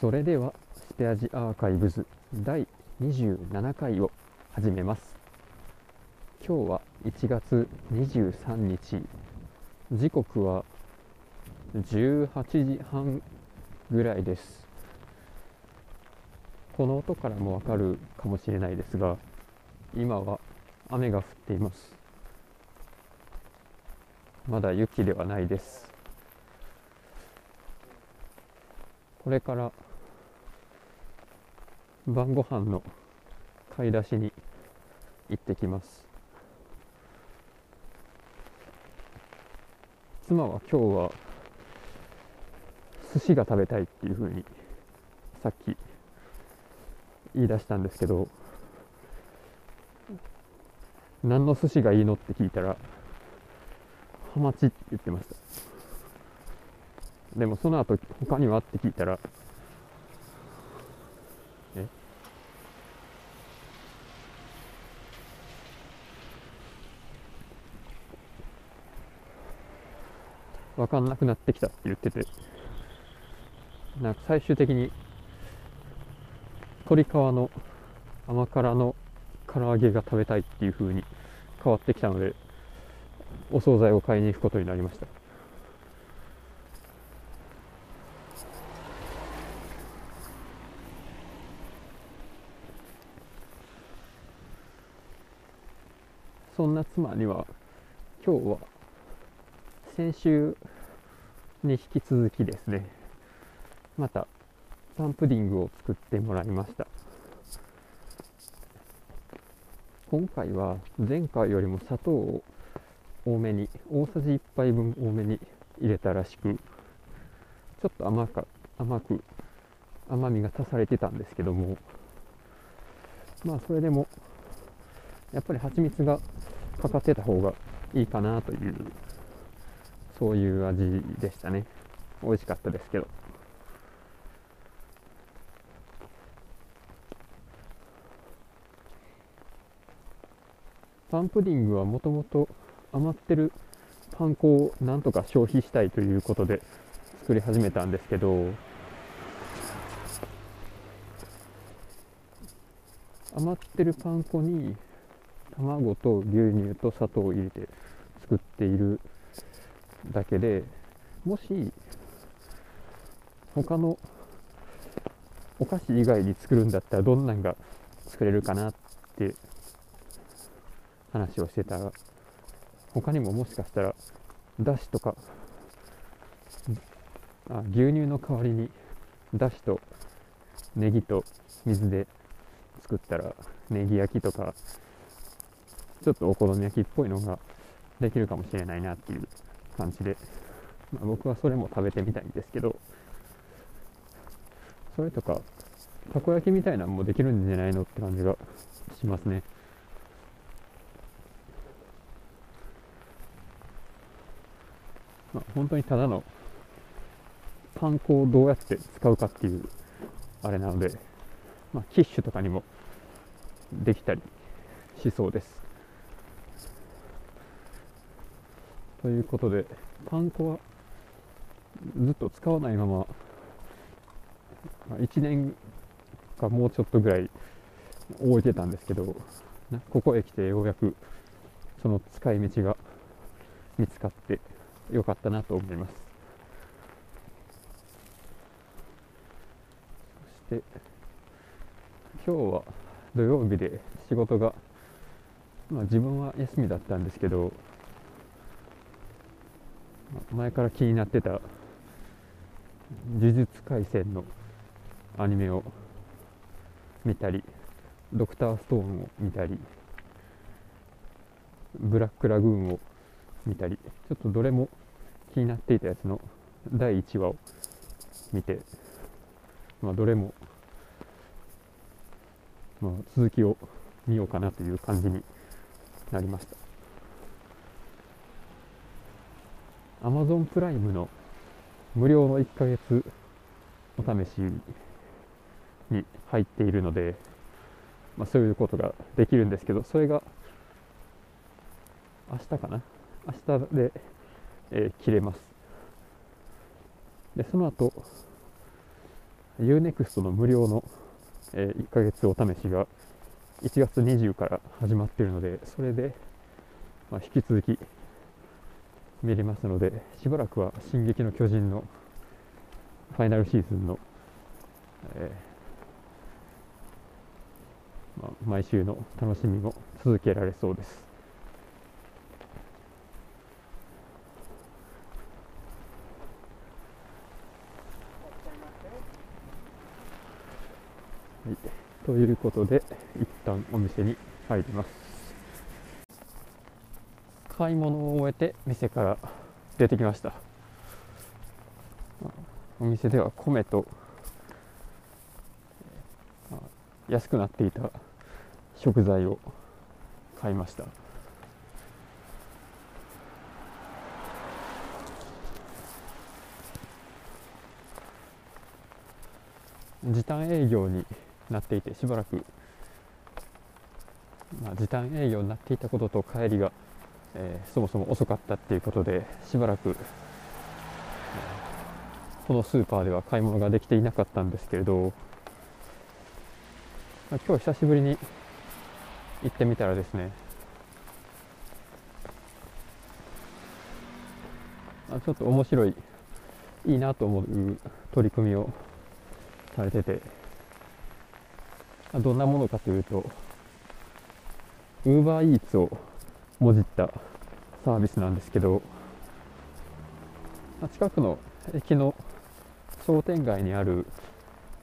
それではスペアジアーカイブズ第27回を始めます。今日は1月23日。時刻は18時半ぐらいです。この音からもわかるかもしれないですが今は雨が降っています。まだ雪ではないです。これから晩ご飯の買い出しに行ってきます。妻は今日は寿司が食べたいっていうふうにさっき言い出したんですけど何の寿司がいいのって聞いたらハマチって言ってました。でもその後他にはって聞いたらえ？分かんなくなってきたって言ってて。なんか最終的に鶏皮の甘辛の唐揚げが食べたいっていう風に変わってきたのでお惣菜を買いに行くことになりました。そんな妻には今日は先週に引き続きですねまたパンプディングを作ってもらいました。今回は前回よりも砂糖を多めに大さじ1杯分多めに入れたらしくちょっと甘か甘く甘みが足されてたんですけどもまあそれでもやっぱり蜂蜜がかかってた方がいいかなというそういう味でしたね。美味しかったですけど。パンプディングはもともと余ってるパン粉をなんとか消費したいということで作り始めたんですけど余ってるパン粉に卵と牛乳と砂糖を入れて作っているだけでもし他のお菓子以外に作るんだったらどんなんが作れるかなって話をしてたら他にももしかしたらだしとかあ牛乳の代わりにだしとネギと水で作ったらネギ焼きとかちょっとお好み焼きっぽいのができるかもしれないなっていう感じで、まあ、僕はそれも食べてみたいんですけど。それとかたこ焼きみたいなのもできるんじゃないのって感じがしますね。まあ、本当にただのパン粉をどうやって使うかっていうあれなので、まあ、キッシュとかにもできたりしそうです。ということでパン粉はずっと使わないまま1年かもうちょっとぐらい置いてたんですけどここへ来てようやくその使い道が見つかって良かったなと思います。そして今日は土曜日で仕事が、まあ、自分は休みだったんですけど前から気になってた「呪術廻戦」のアニメを見たり「ドクターストーン」を見たり「ブラックラグーン」を見たりちょっとどれも気になっていたやつの第1話を見て、まあ、どれも、まあ、続きを見ようかなという感じになりました。Amazon プライムの無料の1ヶ月お試しに入っているので、まあ、そういうことができるんですけどそれが明日かな？明日でえー、切れます。でその後、UNEXT の無料の、え1ヶ月お試しが1月20から始まっているのでそれで、まあ、引き続き見れますのでしばらくは「進撃の巨人」のファイナルシーズンの、えーまあ、毎週の楽しみも続けられそうです。はい、ということで一旦お店に入ります。買い物を終えて店から出てきました。お店では米と安くなっていた食材を買いました。時短営業になっていてしばらく、まあ、時短営業になっていたことと帰りが、えー、そもそも遅かったっていうことでしばらく、えー、このスーパーでは買い物ができていなかったんですけれど、まあ、今日久しぶりに行ってみたらですねまあちょっと面白いいいなと思う取り組みをされててあどんなものかというと UberEats をもじったサービスなんですけどま近くの駅の商店街にある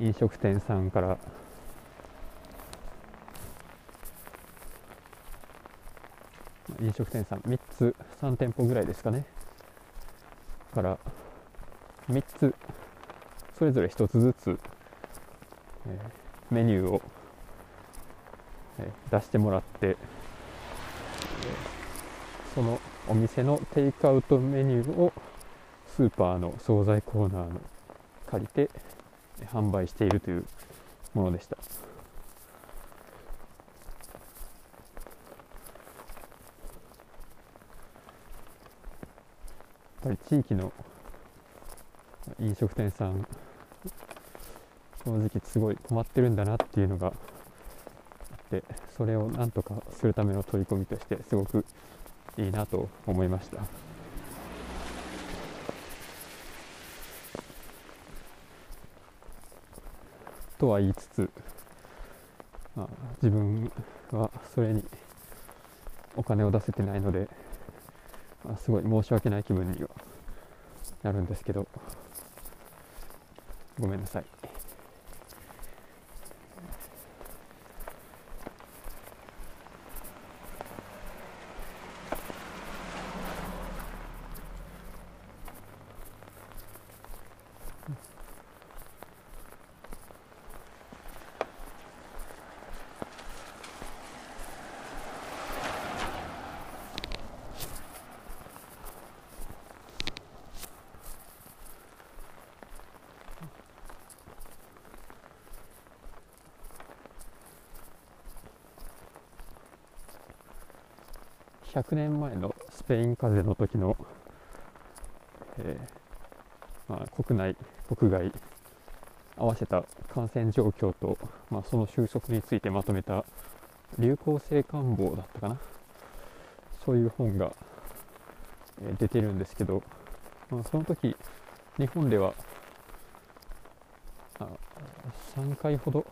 飲食店さんから飲食店さん3つ3店舗ぐらいですかね。から3つそれぞれ1つずつ、えー、メニューを、えー、出してもらって、そのお店のテイクアウトメニューをスーパーの惣菜コーナーの借りて販売しているというものでした。やっぱり地域の飲食店さん正直すごい困ってるんだなっていうのがってそれをなんとかするための取り組みとしてすごくいいなと思いましたとは言いつつ、まあ、自分はそれにお金を出せてないので、まあ、すごい申し訳ない気分にはなるんですけどごめんなさい。100年前のスペイン風邪の時の、えー、まあ、国内、国外合わせた感染状況と、まあ、その収束についてまとめた流行性感冒だったかな。そういう本が、えー、出てるんですけど、まあ、その時日本ではあ3回ほど、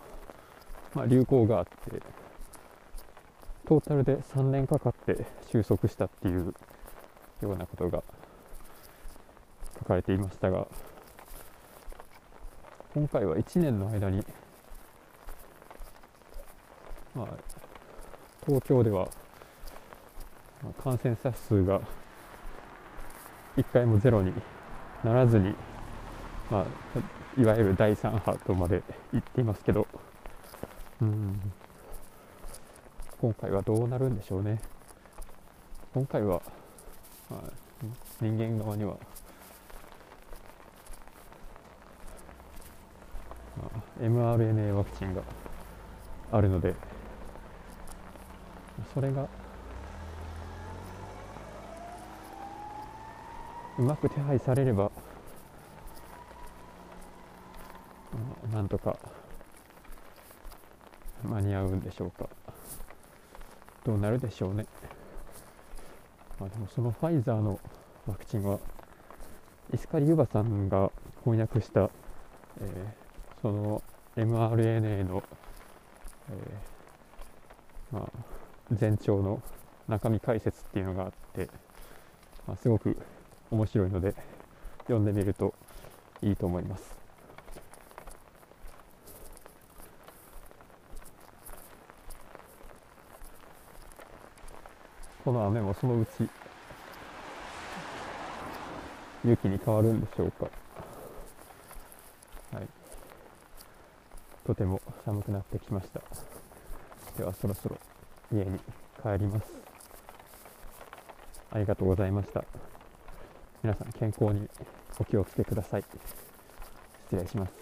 まあ、流行があってトータルで3年かかって収束したっていうようなことが書かれていましたが今回は1年の間に、まあ、東京では感染者数が1回もゼロにならずに、まあ、いわゆる第3波とまで言っていますけどうん。今回はどうなるんでしょうね。今回は、まあ、人間側には、まあ、mRNA ワクチンがあるのでそれがうまく手配されればまあなんとか間に合うんでしょうか。どうなるでしょうね、まあ、でもそのファイザーのワクチンは石狩ユバさんが翻訳した、えー、その mRNA の、えー、まあ、前兆の中身解説っていうのがあって、まあ、すごく面白いので読んでみるといいと思います。この雨もそのうち雪に変わるんでしょうか。はい。とても寒くなってきました。ではそろそろ家に帰ります。ありがとうございました。皆さん健康にお気をつけください。失礼します。